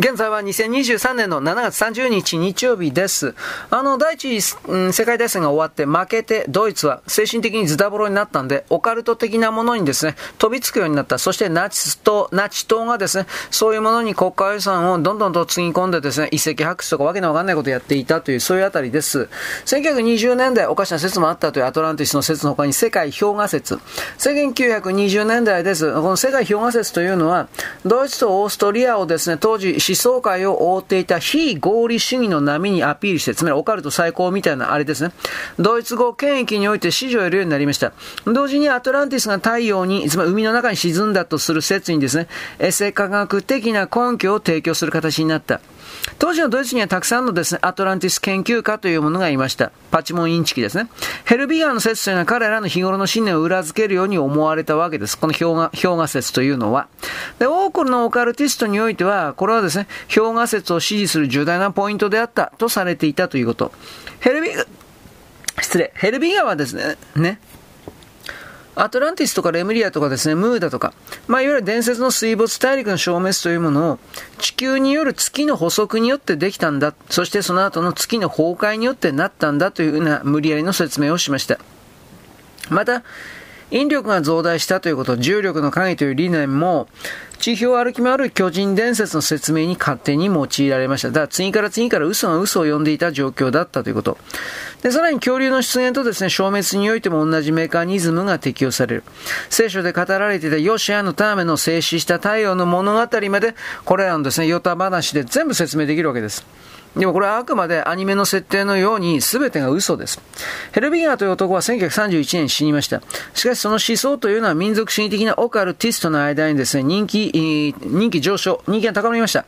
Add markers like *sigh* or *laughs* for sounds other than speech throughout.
現在は2023年の7月30日日曜日です。あの、第一次、うん、世界大戦が終わって負けて、ドイツは精神的にズタボロになったんで、オカルト的なものにですね、飛びつくようになった。そしてナチスと、ナチ党がですね、そういうものに国家予算をどんどんとつぎ込んでですね、遺跡発掘とかわけのわかんないことをやっていたという、そういうあたりです。1920年代、おかしな説もあったというアトランティスの説の他に世界氷河説。1990年代です。この世界氷河説というのは、ドイツとオーストリアをですね、当時思想界を覆っていた非合理主義の波にアピールして、つまりオカルト最高みたいなあれですね。ドイツ語権益において支持を得るようになりました。同時にアトランティスが太陽に、つまり海の中に沈んだとする説にですね、エセ科学的な根拠を提供する形になった。当時のドイツにはたくさんのですね、アトランティス研究家というものがいました。パチモンインチキですね。ヘルビガーの説というのは彼らの日頃の信念を裏付けるように思われたわけです。この氷河、氷河説というのは。で、多くのオカルティストにおいては、これはですね、氷河説を支持する重大なポイントであったとされていたということ。ヘルビガー、失礼、ヘルビガーはですね、ね、アトランティスとかレムリアとかですね、ムーダとか、まあ、いわゆる伝説の水没大陸の消滅というものを、地球による月の補足によってできたんだ、そしてその後の月の崩壊によってなったんだというような無理やりの説明をしました。また、引力が増大したということ、重力の影という理念も、地表を歩き回る巨人伝説の説明に勝手に用いられました。だから次から次から嘘が嘘を呼んでいた状況だったということ。で、さらに恐竜の出現とですね、消滅においても同じメカニズムが適用される。聖書で語られていたヨシアのための静止した太陽の物語まで、これらのですね、ヨタ話で全部説明できるわけです。でもこれはあくまでアニメの設定のように全てが嘘です。ヘルビガーという男は1931年死にました。しかしその思想というのは民族主義的なオカルティストの間にですね、人気、人気上昇、人気が高まりました。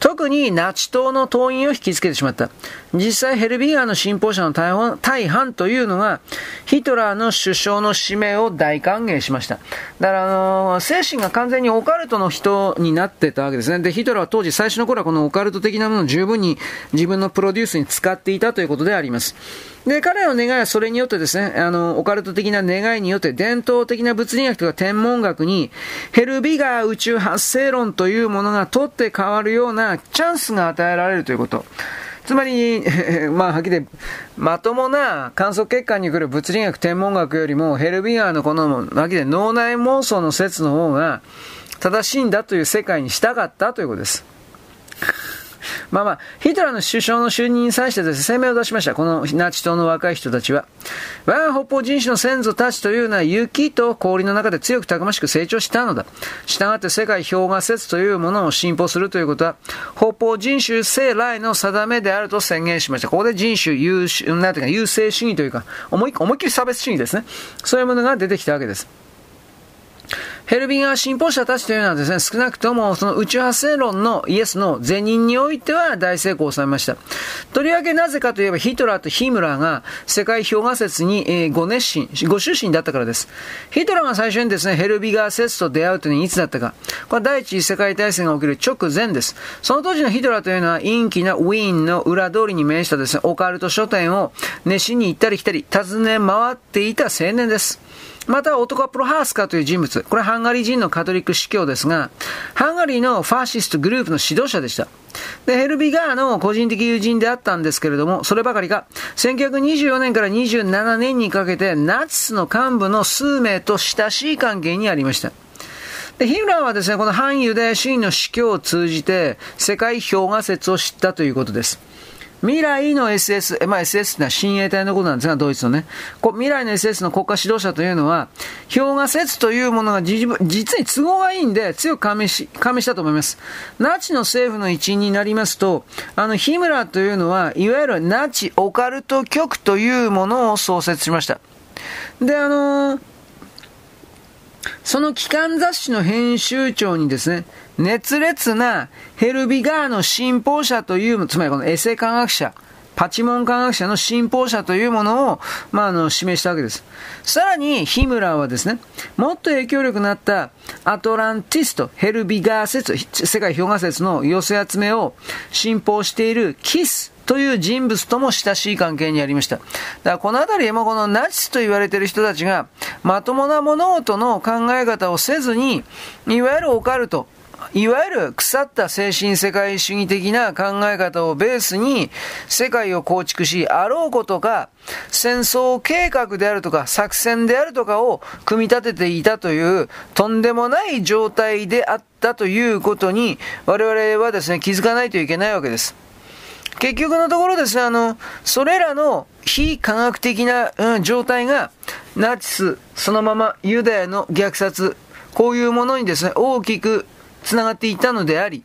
特にナチ党の党員を引きつけてしまった。実際ヘルビガーの信奉者の大半というのが、ヒトラーの首相の指名を大歓迎しました。だからあのー、精神が完全にオカルトの人になってたわけですね。で、ヒトラーは当時最初の頃はこのオカルト的なものを十分に自分のプロデュースに使っていたということであります。で、彼の願いはそれによってですね、あの、オカルト的な願いによって伝統的な物理学とか天文学にヘルビガー宇宙発生論というものが取って変わるようなチャンスが与えられるということ。つまり、*laughs* まあ、はっきり言って、まともな観測結果に来る物理学、天文学よりも、ヘルビガーのこの、はっきり脳内妄想の説の方が正しいんだという世界にしたかったということです。まあまあ、ヒトラーの首相の就任に際してですね、声明を出しました。このナチ党の若い人たちは。我が北方人種の先祖たちというのは雪と氷の中で強くたくましく成長したのだ。したがって世界氷河説というものを信奉するということは、北方人種生来の定めであると宣言しました。ここで人種優、なんていうか、優勢主義というか、思い思いっきり差別主義ですね。そういうものが出てきたわけです。ヘルビガー信奉者たちというのはですね、少なくともその宇宙発生論のイエスの前任においては大成功を収めました。とりわけなぜかといえばヒトラーとヒムラーが世界氷河説に、え、ご熱心、ご出身だったからです。ヒトラーが最初にですね、ヘルビガー説と出会うというのはいつだったか。これは第一次世界大戦が起きる直前です。その当時のヒトラーというのは陰気なウィーンの裏通りに面したですね、オカルト書店を熱心に行ったり来たり訪ね回っていた青年です。また、オトカ・プロハースカという人物。これはハンガリー人のカトリック司教ですが、ハンガリーのファシストグループの指導者でした。で、ヘルビガーの個人的友人であったんですけれども、そればかりか、1924年から27年にかけて、ナチスの幹部の数名と親しい関係にありました。で、ヒムラーはですね、この反ユダヤ主義の司教を通じて、世界氷河説を知ったということです。未来の SS、まあ SS ってのは親衛隊のことなんですが、ドイツのね。こ未来の SS の国家指導者というのは、氷河説というものが実に都合がいいんで、強く加盟し、加盟したと思います。ナチの政府の一員になりますと、あの、ヒムラーというのは、いわゆるナチオカルト局というものを創設しました。で、あのーその機関雑誌の編集長にですね、熱烈なヘルビガーの信奉者という、つまりこのエセ科学者、パチモン科学者の信奉者というものを、まあ、あの、示したわけです。さらに、ヒムラーはですね、もっと影響力のあったアトランティスト、ヘルビガー説、世界氷河説の寄せ集めを信奉しているキスという人物とも親しい関係にありました。だからこのあたりもこのナチスと言われている人たちがまともな物事の考え方をせずに、いわゆるオカルト、いわゆる腐った精神世界主義的な考え方をベースに世界を構築し、あろうことか、戦争計画であるとか、作戦であるとかを組み立てていたという、とんでもない状態であったということに、我々はですね、気づかないといけないわけです。結局のところですね、あの、それらの非科学的な、うん、状態が、ナチス、そのままユダヤの虐殺、こういうものにですね、大きく繋がっていたのであり、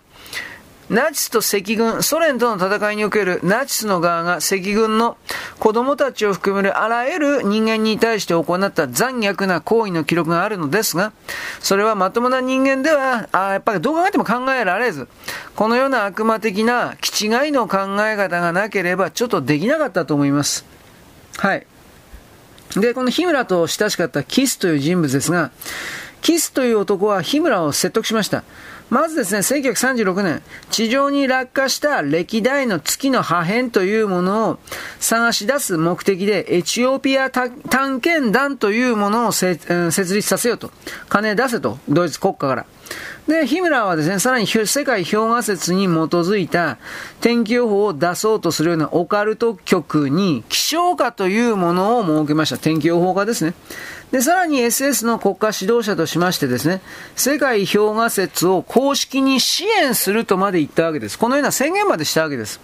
ナチスと赤軍、ソ連との戦いにおけるナチスの側が赤軍の子供たちを含めるあらゆる人間に対して行った残虐な行為の記録があるのですが、それはまともな人間では、あやっぱりどう考えても考えられず、このような悪魔的な気違いの考え方がなければちょっとできなかったと思います。はい。で、この日村と親しかったキスという人物ですが、キスという男は日村を説得しました。まずですね、1936年、地上に落下した歴代の月の破片というものを探し出す目的で、エチオピア探検団というものを設立させようと。金出せと、ドイツ国家から。で、日村はですね、さらに世界氷河説に基づいた天気予報を出そうとするようなオカルト局に気象家というものを設けました。天気予報家ですね。で、さらに SS の国家指導者としましてですね、世界氷河説を公式に支援するとまで言ったわけです。このような宣言までしたわけです。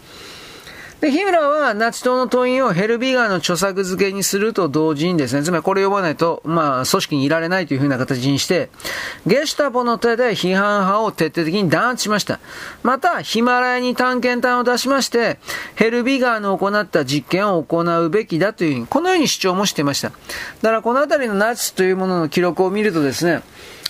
で、日村はナチ党の党員をヘルビガーの著作付けにすると同時にですね、つまりこれ読まないと、まあ、組織にいられないというふうな形にして、ゲシュタポの手で批判派を徹底的に弾圧しました。また、ヒマラヤに探検隊を出しまして、ヘルビガーの行った実験を行うべきだというふうに、このように主張もしていました。だからこのあたりのナチスというものの記録を見るとですね、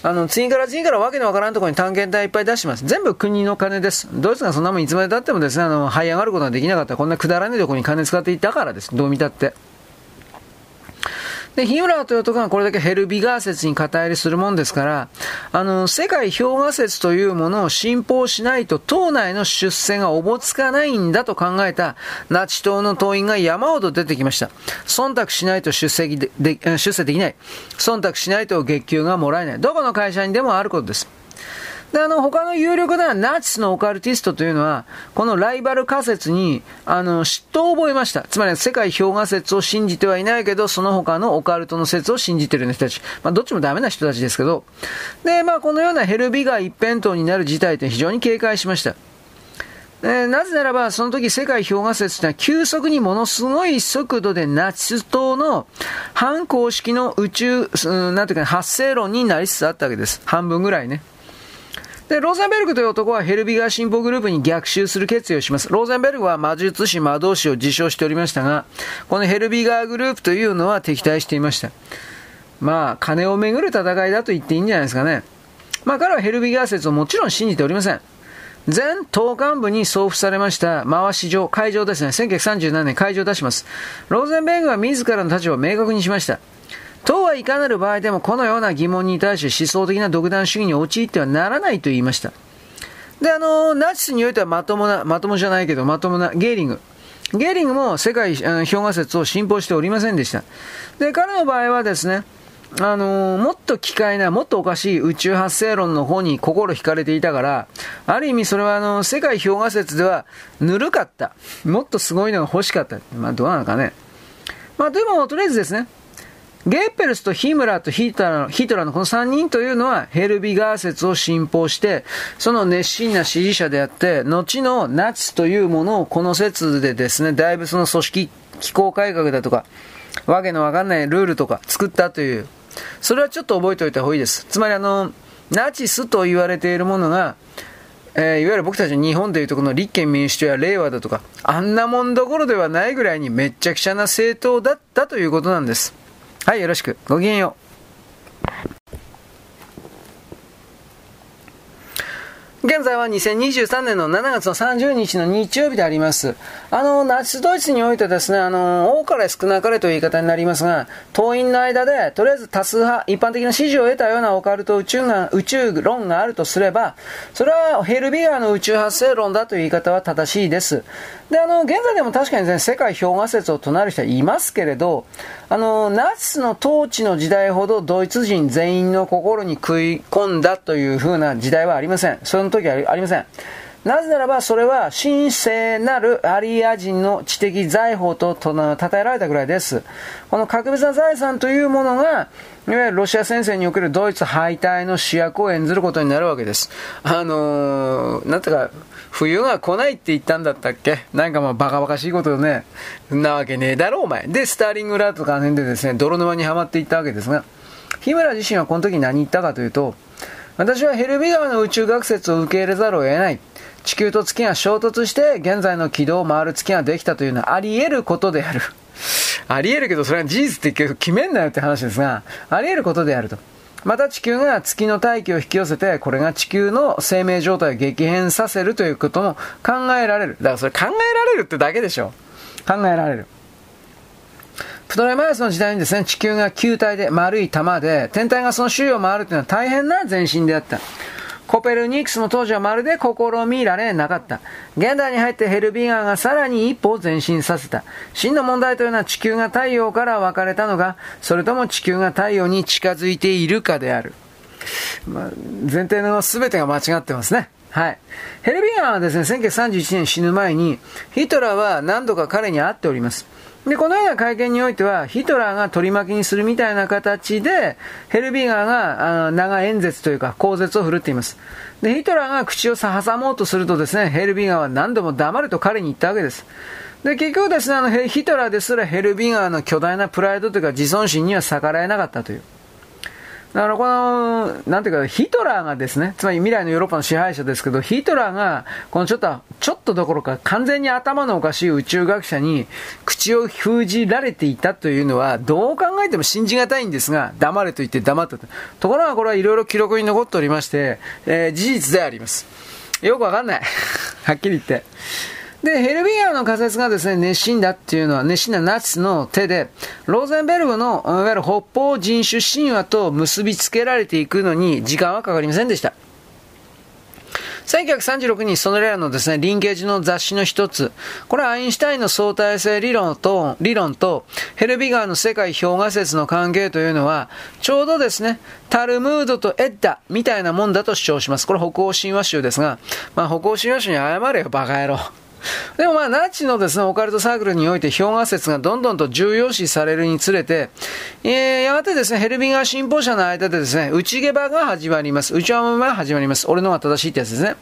あの、次から次からわけのわからんところに探検隊いっぱい出してます。全部国の金です。ドイツがそんなもんいつまで経ってもですね、あの、這い上がることができなかった、こんなくだらねえところに金使っていたからです。どう見たって。で、日村という男がこれだけヘルビガー説に肩入れするもんですから、あの、世界氷河説というものを信奉しないと党内の出世がおぼつかないんだと考えたナチ党の党員が山ほど出てきました。忖度しないと出世でで出世できない。忖度しないと月給がもらえない。どこの会社にでもあることです。で、あの、他の有力なナチスのオカルティストというのは、このライバル仮説に、あの、嫉妬を覚えました。つまり、世界氷河説を信じてはいないけど、その他のオカルトの説を信じている人たち。まあ、どっちもダメな人たちですけど。で、まあ、このようなヘルビガー一辺倒になる事態って非常に警戒しました。えなぜならば、その時世界氷河説というのは急速にものすごい速度でナチス党の反公式の宇宙、なんていうか、発生論になりつつあったわけです。半分ぐらいね。で、ローゼンベルグという男はヘルビガー進歩グループに逆襲する決意をします。ローゼンベルグは魔術師、魔導士を自称しておりましたが、このヘルビガーグループというのは敵対していました。まあ、金をめぐる戦いだと言っていいんじゃないですかね。まあ、彼はヘルビガー説をもちろん信じておりません。全党幹部に送付されました回し状、会場ですね。1937年会場を出します。ローゼンベルグは自らの立場を明確にしました。党はいかなる場合でもこのような疑問に対して思想的な独断主義に陥ってはならないと言いました。で、あの、ナチスにおいてはまともな、まともじゃないけど、まともな、ゲーリング。ゲーリングも世界氷河説を信奉しておりませんでした。で、彼の場合はですね、あの、もっと奇怪な、もっとおかしい宇宙発生論の方に心惹かれていたから、ある意味それはあの、世界氷河説ではぬるかった。もっとすごいのが欲しかった。まあどうなのかね。まあでも、とりあえずですね、ゲーペルスとヒムラーとヒトラーのヒトラーのこの3人というのはヘルビガー説を信奉して、その熱心な支持者であって、後のナチスというものをこの説でですね、だいぶその組織機構改革だとか、わけのわかんないルールとか作ったという、それはちょっと覚えておいた方がいいです。つまりあの、ナチスと言われているものが、えー、いわゆる僕たち日本でいうとこの立憲民主党や令和だとか、あんなもんどころではないぐらいにめっちゃくちゃな政党だったということなんです。はい、よろしく。ごきげんよう。現在は2023年の7月の30日の日曜日であります。あの、ナチスドイツにおいてですね、あの、多かれ少なかれという言い方になりますが、党員の間で、とりあえず多数派、一般的な支持を得たようなオカルト宇宙が、宇宙論があるとすれば、それはヘルビアの宇宙発生論だという言い方は正しいです。で、あの、現在でも確かにね、世界氷河説を唱える人はいますけれど、あの、ナチスの統治の時代ほどドイツ人全員の心に食い込んだという風な時代はありません。そのの時はありません。なぜならば、それは神聖なるアリア人の知的財宝と称えられたぐらいです。この格別な財産というものが、いわゆるロシア戦線におけるドイツ敗退の主役を演ずることになるわけです。あのー、なんてか、冬が来ないって言ったんだったっけ？なんかまあバカバカしいことね、なわけねえだろお前。で、スターリングラードとか辺でですね、泥沼にはまっていったわけですが、日村自身はこの時何言ったかというと、私はヘルビ川の宇宙学説を受け入れざるを得ない。地球と月が衝突して現在の軌道を回る月ができたというのはあり得ることである。あり得るけどそれは事実って決めんなよって話ですが、あり得ることであると。また地球が月の大気を引き寄せて、これが地球の生命状態を激変させるということも考えられる。だからそれ考えられるってだけでしょ。考えられる。プトレマイスの時代にですね、地球が球体で丸い玉で、天体がその周囲を回るというのは大変な前進であった。コペルニクスも当時はまるで試みられなかった。現代に入ってヘルビガーがさらに一歩前進させた。真の問題というのは地球が太陽から分かれたのか、それとも地球が太陽に近づいているかである。まあ、前提の全てが間違ってますね。はい。ヘルビガーはですね、1931年死ぬ前に、ヒトラーは何度か彼に会っております。で、このような会見においては、ヒトラーが取り巻きにするみたいな形で、ヘルビーガーがあ長演説というか、口説を振るっています。で、ヒトラーが口を挟もうとするとですね、ヘルビーガーは何度も黙ると彼に言ったわけです。で、結局ですね、あの、ヒトラーですらヘルビーガーの巨大なプライドというか自尊心には逆らえなかったという。だからこの、なんていうか、ヒトラーがですね、つまり未来のヨーロッパの支配者ですけど、ヒトラーが、このちょっと、ちょっとどころか完全に頭のおかしい宇宙学者に口を封じられていたというのは、どう考えても信じがたいんですが、黙れと言って黙ったと。ところがこれはいろいろ記録に残っておりまして、えー、事実であります。よくわかんない。はっきり言って。で、ヘルビアの仮説がですね、熱心だっていうのは、熱心なナチスの手で、ローゼンベルグの、いわゆる北方人種神話と結びつけられていくのに時間はかかりませんでした。1936年その例のですね、リンゲージの雑誌の一つ、これはアインシュタインの相対性理論と、理論と、ヘルビガーの世界氷河説の関係というのは、ちょうどですね、タルムードとエッダみたいなもんだと主張します。これ北欧神話集ですが、まあ北欧神話集に謝れよ、バカ野郎。でもまあ、ナチのですね、オカルトサークルにおいて氷河説がどんどんと重要視されるにつれて、えー、やがてですね、ヘルビンガー信奉者の間でですね、内ゲバが始まります。内輪が始まります。俺のが正しいってやつですね。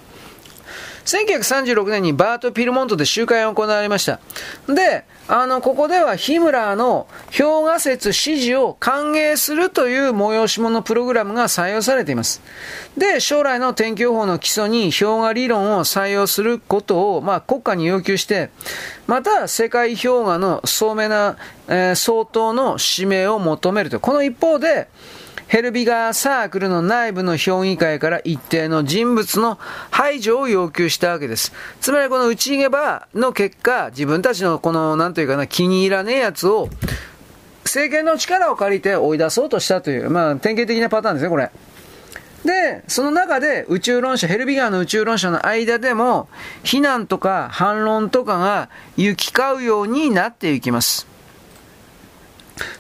1936年にバート・ピルモントで集会が行われました。で、あの、ここでは日村の氷河説支持を歓迎するという催し物プログラムが採用されています。で、将来の天気予報の基礎に氷河理論を採用することを、まあ、国家に要求して、また世界氷河の聡明な、えー、相当の指名を求めると。この一方で、ヘルビガーサークルの内部の評議会から一定の人物の排除を要求したわけです。つまりこの内ゲバの結果、自分たちのこの、なんというかな、気に入らねえやつを、政権の力を借りて追い出そうとしたという、まあ、典型的なパターンですね、これ。で、その中で宇宙論者、ヘルビガーの宇宙論者の間でも、非難とか反論とかが行き交うようになっていきます。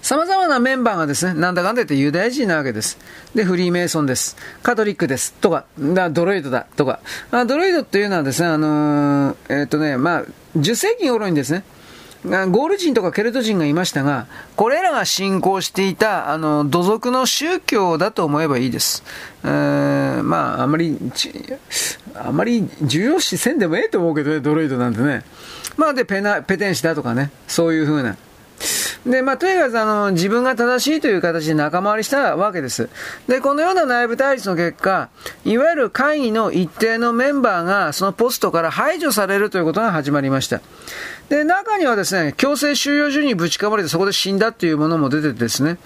様々なメンバーがですね、なんだかんだ言ってユダヤ人なわけです。で、フリーメイソンです。カトリックです。とか、だドロイドだ。とか。あドロイドっていうのはですね、あのー、えー、とね、まあ、10世紀頃にですね、ゴール人とかケルト人がいましたが、これらが信仰していた、あの、土族の宗教だと思えばいいです。えー、まあ、あまり、あまり重要視せんでもええと思うけどね、ドロイドなんてね。まあ、で、ペナ、ペテン師だとかね、そういう風な。で、まあ、とにかくあの、自分が正しいという形で仲間割りしたわけです。で、このような内部対立の結果、いわゆる会議の一定のメンバーがそのポストから排除されるということが始まりました。で、中にはですね、強制収容所にぶちかまれてそこで死んだっていうものも出ててですね、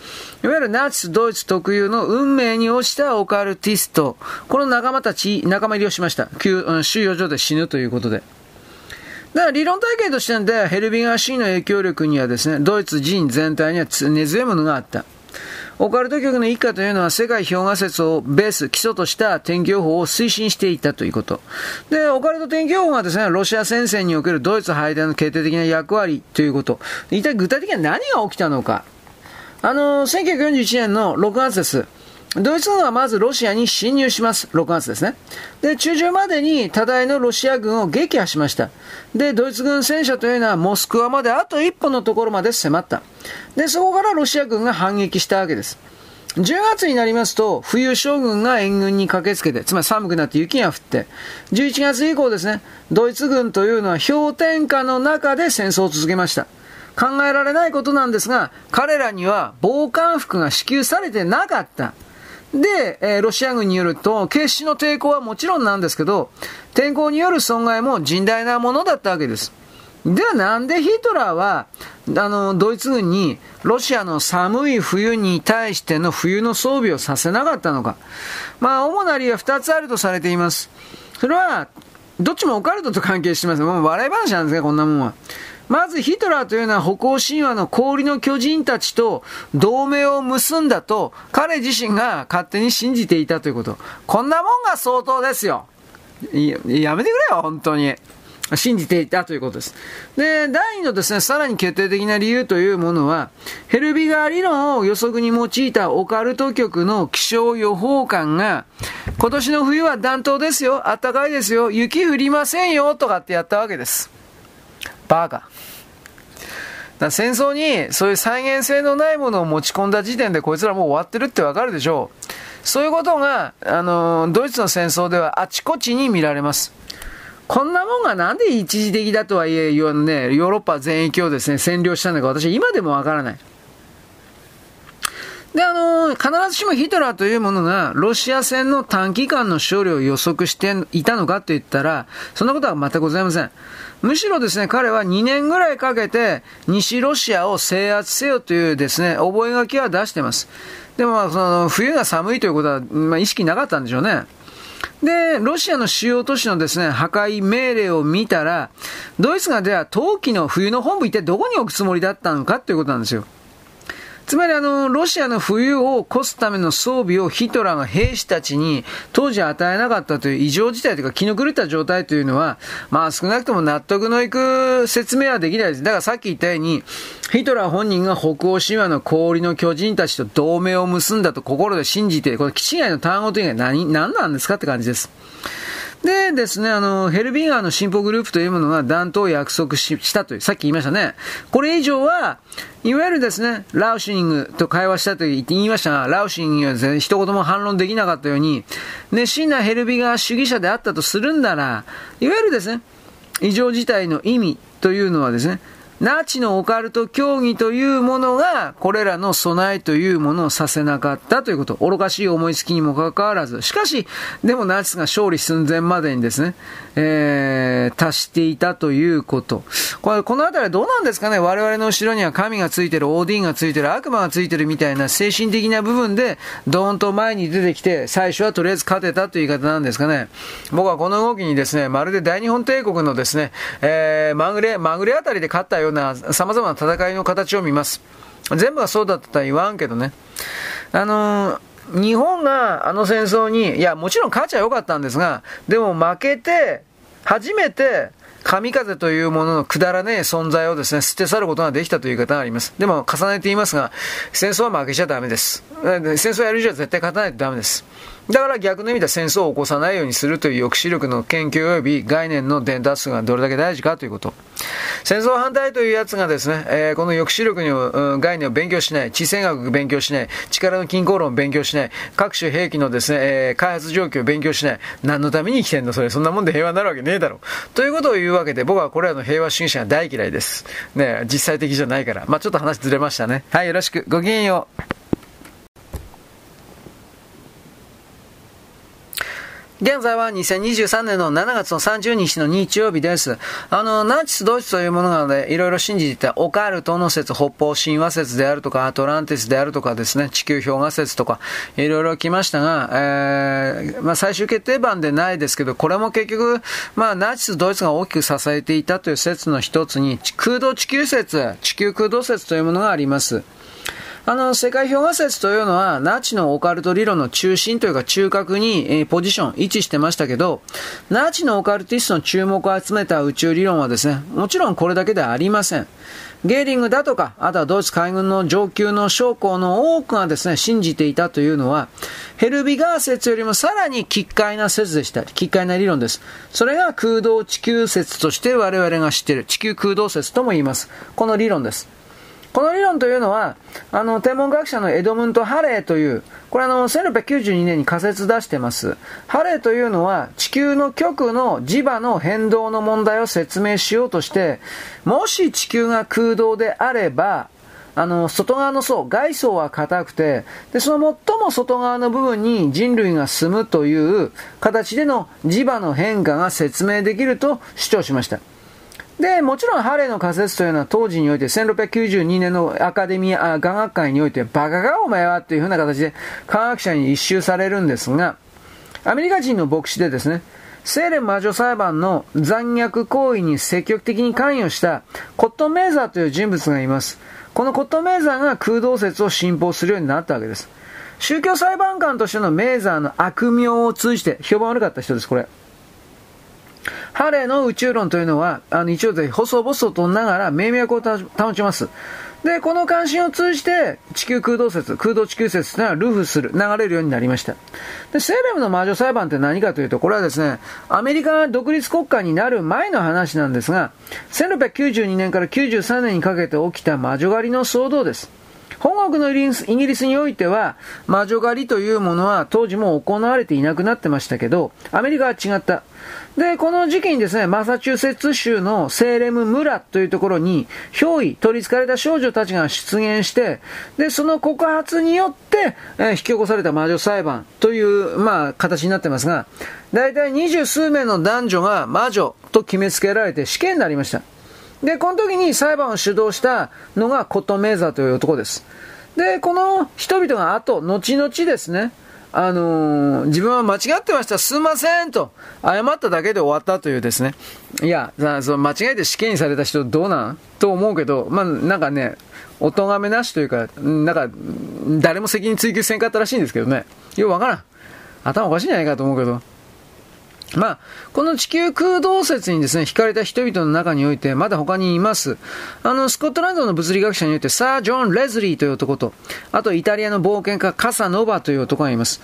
いわゆるナチス、ドイツ特有の運命に落ちたオカルティスト、この仲間たち、仲間入りをしました。収容所で死ぬということで。だから理論体系としてでヘルビンガー氏の影響力にはですね、ドイツ人全体には根強いものがあった。オカルト局の一家というのは世界評価説をベース、基礎とした天気予報を推進していたということ。で、オカルト天気予報がですね、ロシア戦線におけるドイツ敗退の決定的な役割ということ。一体具体的には何が起きたのか。あの、1941年の6月です。ドイツ軍はまずロシアに侵入します。6月ですね。で、中旬までに多大のロシア軍を撃破しました。で、ドイツ軍戦車というのはモスクワまであと一歩のところまで迫った。で、そこからロシア軍が反撃したわけです。10月になりますと、冬将軍が援軍に駆けつけて、つまり寒くなって雪が降って、11月以降ですね、ドイツ軍というのは氷点下の中で戦争を続けました。考えられないことなんですが、彼らには防寒服が支給されてなかった。で、えー、ロシア軍によると、決死の抵抗はもちろんなんですけど、天候による損害も甚大なものだったわけです。ではなんでヒトラーは、あの、ドイツ軍にロシアの寒い冬に対しての冬の装備をさせなかったのか。まあ、主な理由は2つあるとされています。それは、どっちもオカルトと関係してます。もう笑い話なんですね、こんなもんは。まずヒトラーというのは北欧神話の氷の巨人たちと同盟を結んだと彼自身が勝手に信じていたということ。こんなもんが相当ですよ。やめてくれよ、本当に。信じていたということです。で、第2のですね、さらに決定的な理由というものは、ヘルビガー理論を予測に用いたオカルト局の気象予報官が、今年の冬は暖冬ですよ、暖かいですよ、雪降りませんよ、とかってやったわけです。バカ。だ戦争にそういう再現性のないものを持ち込んだ時点でこいつらもう終わってるってわかるでしょう。そういうことが、あの、ドイツの戦争ではあちこちに見られます。こんなもんがなんで一時的だとはいえ、ね、ヨーロッパ全域をですね、占領したのか私は今でもわからない。で、あの、必ずしもヒトラーというものが、ロシア戦の短期間の勝利を予測していたのかと言ったら、そんなことは全くございません。むしろですね、彼は2年ぐらいかけて、西ロシアを制圧せよというですね、覚書は出してます。でも、その、冬が寒いということは、まあ、意識なかったんでしょうね。で、ロシアの主要都市のですね、破壊命令を見たら、ドイツがでは冬季の冬の本部一体どこに置くつもりだったのかということなんですよ。つまりあの、ロシアの冬を越すための装備をヒトラーが兵士たちに当時与えなかったという異常事態というか気の狂った状態というのは、まあ少なくとも納得のいく説明はできないです。だからさっき言ったように、ヒトラー本人が北欧神話の氷の巨人たちと同盟を結んだと心で信じて、これ、基地外の単語というのは何、何なんですかって感じです。でですね、あの、ヘルビンガーの進歩グループというものが弾頭を約束したという、さっき言いましたね。これ以上は、いわゆるですね、ラウシングと会話したと言っていましたが、ラウシングには全然、一言も反論できなかったように、熱心なヘルビガー主義者であったとするんなら、いわゆるですね、異常事態の意味というのはですね、ナチのオカルト教義というものが、これらの備えというものをさせなかったということ。愚かしい思いつきにもかかわらず。しかし、でもナチスが勝利寸前までにですね、えー、達していたということ。これ、このあたりはどうなんですかね？我々の後ろには神がついてる、オーディンがついてる、悪魔がついてるみたいな精神的な部分で、ドーンと前に出てきて、最初はとりあえず勝てたという言い方なんですかね。僕はこの動きにですね、まるで大日本帝国のですね、えー、まぐれ、まぐれあたりで勝ったような様々な戦いの形を見ます。全部がそうだったとは言わんけどね。あのー、日本があの戦争に、いや、もちろん勝ちは良かったんですが、でも負けて、初めて、神風というもののくだらねえ存在をですね、捨て去ることができたという方があります。でも、重ねて言いますが、戦争は負けちゃダメです。戦争やる以上は絶対勝たないとダメです。だから逆の意味では戦争を起こさないようにするという抑止力の研究及び概念の伝達がどれだけ大事かということ。戦争反対というやつがですね、えー、この抑止力の概念を勉強しない、地政学を勉強しない、力の均衡論を勉強しない、各種兵器のですね、えー、開発状況を勉強しない、何のために生きてんの？それ、そんなもんで *laughs* 平和になるわけねえだろ。ということを言うわけで、僕はこれらの平和主義者が大嫌いです。ね、実際的じゃないから。まあちょっと話ずれましたね。はい、よろしく。ごきげんよう。現在は2023年の7月の30日の日曜日です。あの、ナチスドイツというものがね、いろいろ信じていたオカルトの説、北方神話説であるとか、アトランティスであるとかですね、地球氷河説とか、いろいろ来ましたが、えー、まあ最終決定版でないですけど、これも結局、まあナチスドイツが大きく支えていたという説の一つに、空洞地球説、地球空洞説というものがあります。あの、世界評価説というのは、ナチのオカルト理論の中心というか中核に、えー、ポジション、位置してましたけど、ナチのオカルティストの注目を集めた宇宙理論はですね、もちろんこれだけではありません。ゲーリングだとか、あとはドイツ海軍の上級の将校の多くがですね、信じていたというのは、ヘルビガー説よりもさらに奇怪な説でした。奇怪な理論です。それが空洞地球説として我々が知っている地球空洞説とも言います。この理論です。この理論というのは、あの、天文学者のエドムント・ハレーという、これあの、1692年に仮説出してます。ハレーというのは、地球の極の磁場の変動の問題を説明しようとして、もし地球が空洞であれば、あの、外側の層、外層は硬くて、で、その最も外側の部分に人類が住むという形での磁場の変化が説明できると主張しました。で、もちろんハレーの仮説というのは当時において1692年のアカデミア、科学会においてバカがお前はっていうふうな形で科学者に一周されるんですが、アメリカ人の牧師でですね、セーレン魔女裁判の残虐行為に積極的に関与したコット・メーザーという人物がいます。このコット・メーザーが空洞説を信奉するようになったわけです。宗教裁判官としてのメーザーの悪名を通じて評判悪かった人です、これ。ハレーの宇宙論というのは、あの、一応で細々とながら命脈を保ちます。で、この関心を通じて、地球空洞説、空洞地球説というのはルフする、流れるようになりました。で、セレムの魔女裁判って何かというと、これはですね、アメリカが独立国家になる前の話なんですが、1692年から93年にかけて起きた魔女狩りの騒動です。本国のイギリスにおいては、魔女狩りというものは当時も行われていなくなってましたけど、アメリカは違った。で、この時期にですね、マサチューセッツ州のセーレム村というところに、憑依、取り憑かれた少女たちが出現して、で、その告発によって、えー、引き起こされた魔女裁判という、まあ、形になってますが、大体二十数名の男女が魔女と決めつけられて死刑になりました。で、この時に裁判を主導したのがコット・メーザーという男です。で、この人々が後、後々ですね、あのー、自分は間違ってました、すいませんと、謝っただけで終わったというですね、いや、その間違えて死刑にされた人どうなん？と思うけど、まあ、なんかね、お咎めなしというか、なんか、誰も責任追及せんかったらしいんですけどね、よくわからん。頭おかしいんじゃないかと思うけど。まあ、この地球空洞説にですね、惹かれた人々の中において、まだ他にいます。あの、スコットランドの物理学者において、サー・ジョン・レズリーという男と、あとイタリアの冒険家、カサノバという男がいます。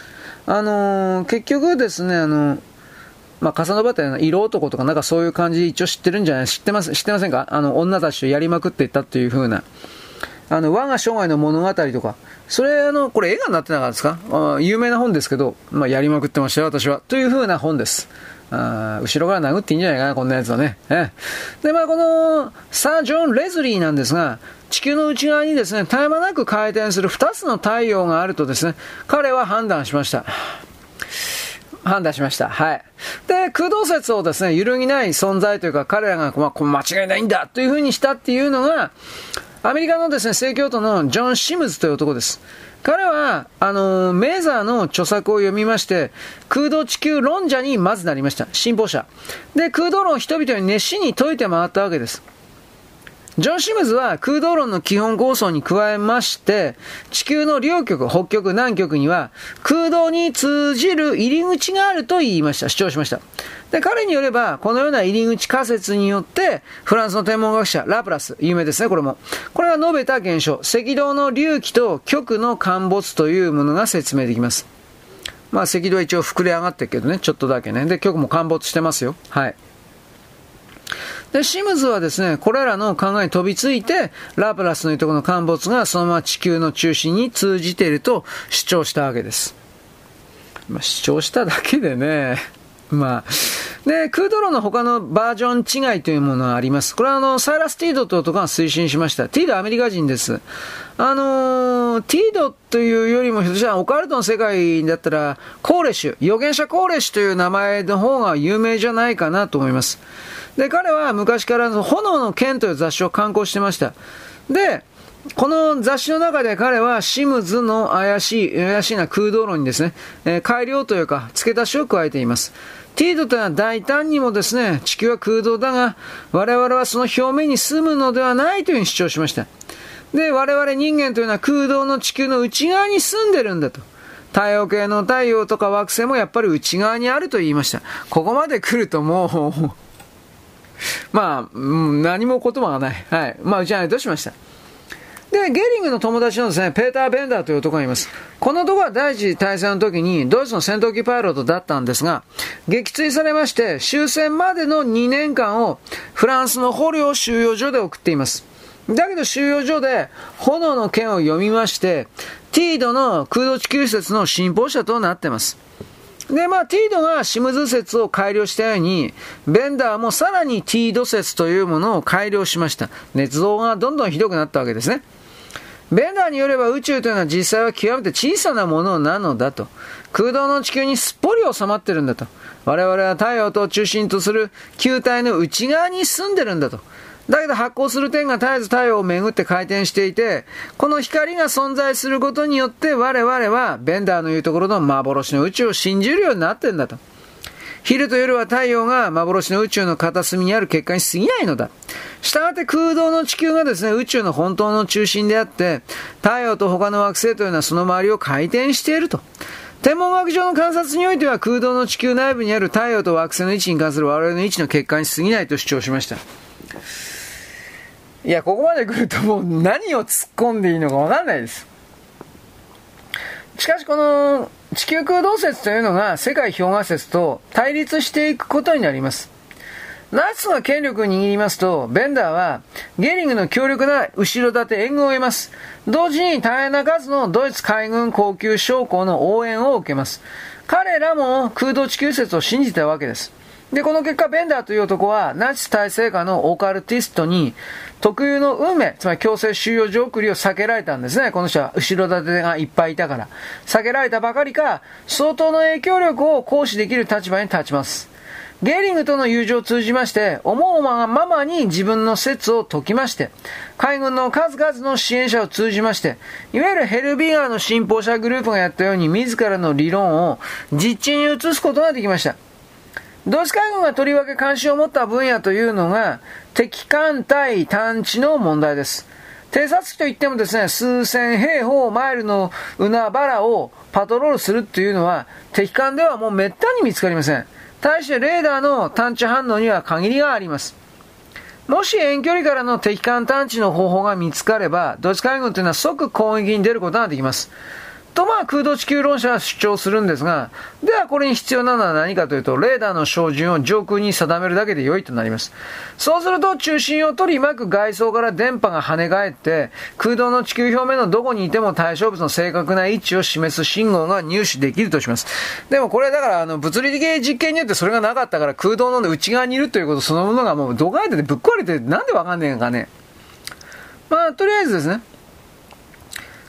あのー、結局ですね、あのー、まあ、カサノバって色男とかなんかそういう感じ一応知ってるんじゃない知ってます、知ってませんか？あの、女たちとやりまくっていったっていう風な。あの、我が生涯の物語とか、それ、あの、これ映画になってなかったですか？有名な本ですけど、まあ、やりまくってましたよ、私は。という風な本です。あ後ろから殴っていいんじゃないかな、こんなやつはね。えで、まあ、この、サー・ジョン・レズリーなんですが、地球の内側にですね、絶え間なく回転する2つの太陽があるとですね、彼は判断しました。判断しました。はい。で、空洞説をですね、揺るぎない存在というか、彼らが、まあ、間違いないんだというふうにしたっていうのが、アメリカのですね、正教徒のジョン・シムズという男です。彼は、あの、メーザーの著作を読みまして、空洞地球論者にまずなりました。信奉者。で、空洞論を人々に熱心に解いて回ったわけです。ジョン・シムズは空洞論の基本構想に加えまして、地球の両極、北極、南極には空洞に通じる入り口があると言いました、主張しました。で、彼によれば、このような入り口仮説によって、フランスの天文学者、ラプラス、有名ですね、これも。これが述べた現象、赤道の隆起と極の陥没というものが説明できます。まあ、赤道は一応膨れ上がってるけどね、ちょっとだけね。で、極も陥没してますよ。はい。で、シムズはですね、これらの考えに飛びついて、ラプラスのいとこの陥没がそのまま地球の中心に通じていると主張したわけです。まあ、主張しただけでね、*laughs* まあ、で、クードロの他のバージョン違いというものがあります。これはあの、サイラス・ティードとかが推進しました。ティードはアメリカ人です。あのー、ティードというよりも、ひょっとしたらオカルトの世界だったら、コーレシュ、預言者コーレシュという名前の方が有名じゃないかなと思います。で、彼は昔から炎の剣という雑誌を刊行してました。で、この雑誌の中で彼はシムズの怪しい、怪しいな空洞論にですね、えー、改良というか付け足しを加えています。ティードというのは大胆にもですね、地球は空洞だが、我々はその表面に住むのではないというふうに主張しました。で、我々人間というのは空洞の地球の内側に住んでるんだと。太陽系の太陽とか惑星もやっぱり内側にあると言いました。ここまで来るともうまあ、何も言葉がない。はい。まあ、うちはどうしました？で、ゲーリングの友達のですね、ペーター・ベンダーという男がいます。この男は第一次大戦の時にドイツの戦闘機パイロットだったんですが、撃墜されまして、終戦までの2年間をフランスの捕虜収容所で送っています。だけど収容所で炎の剣を読みまして、ティードの空洞地球施設の信奉者となっています。で、まあ、ティードがシムズ説を改良したように、ベンダーもさらにティード説というものを改良しました。捏造がどんどんひどくなったわけですね。ベンダーによれば宇宙というのは実際は極めて小さなものなのだと。空洞の地球にすっぽり収まってるんだと。我々は太陽と中心とする球体の内側に住んでるんだと。だけど発光する点が絶えず太陽を巡って回転していて、この光が存在することによって我々はベンダーの言うところの幻の宇宙を信じるようになってんだと。昼と夜は太陽が幻の宇宙の片隅にある結果に過ぎないのだ。したがって空洞の地球がですね、宇宙の本当の中心であって、太陽と他の惑星というのはその周りを回転していると。天文学上の観察においては空洞の地球内部にある太陽と惑星の位置に関する我々の位置の結果に過ぎないと主張しました。いや、ここまで来るともう何を突っ込んでいいのかわかんないです。しかしこの地球空洞説というのが世界氷河説と対立していくことになります。ナチスが権力を握りますと、ベンダーはゲーリングの強力な後ろ盾援軍を得ます。同時に大変な数のドイツ海軍高級将校の応援を受けます。彼らも空洞地球説を信じたわけです。で、この結果、ベンダーという男は、ナチス体制下のオカルティストに、特有の運命、つまり強制収容所送りを避けられたんですね。この人は後ろ盾がいっぱいいたから。避けられたばかりか、相当の影響力を行使できる立場に立ちます。ゲーリングとの友情を通じまして、思うままに自分の説を解きまして、海軍の数々の支援者を通じまして、いわゆるヘルビーガーの信奉者グループがやったように自らの理論を実地に移すことができました。ドイツ海軍がとりわけ関心を持った分野というのが、敵艦隊探知の問題です。偵察機といってもですね、数千平方マイルの海原をパトロールするっていうのは、敵艦ではもう滅多に見つかりません。対してレーダーの探知反応には限りがあります。もし遠距離からの敵艦探知の方法が見つかれば、ドイツ海軍というのは即攻撃に出ることができます。とまあ空洞地球論者は主張するんですが、ではこれに必要なのは何かというと、レーダーの照準を上空に定めるだけで良いとなります。そうすると中心を取り巻く外装から電波が跳ね返って、空洞の地球表面のどこにいても対象物の正確な位置を示す信号が入手できるとします。でもこれだからあの物理的実験によってそれがなかったから空洞の内側にいるということそのものがもうどかれてぶっ壊れてなんでわかんねえのかね。まあとりあえずですね。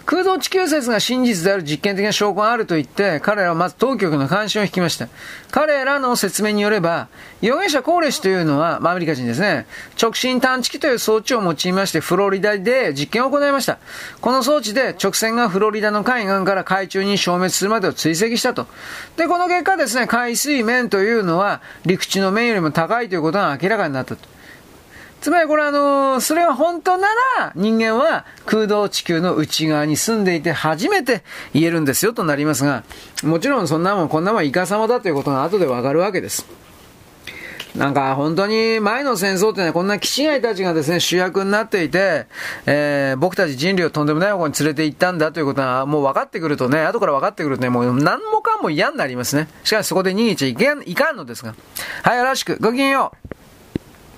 空洞地球説が真実である実験的な証拠があると言って、彼らはまず当局の関心を引きました。彼らの説明によれば、預言者コーレシというのは、まあ、アメリカ人ですね、直進探知機という装置を用いまして、フロリダで実験を行いました。この装置で直線がフロリダの海岸から海中に消滅するまでを追跡したと。で、この結果ですね、海水面というのは陸地の面よりも高いということが明らかになったと。つまりこれあの、それは本当なら人間は空洞地球の内側に住んでいて初めて言えるんですよとなりますが、もちろんそんなもんこんなもんイカ様だということが後でわかるわけです。なんか本当に前の戦争ってのはこんな気違いたちがですね主役になっていて、えー、僕たち人類をとんでもない方向に連れて行ったんだということがもう分かってくるとね、後から分かってくるとね、もう何もかも嫌になりますね。しかしそこで逃げちゃいけんいかんのですが。はい、よろしく。ごきげんよう。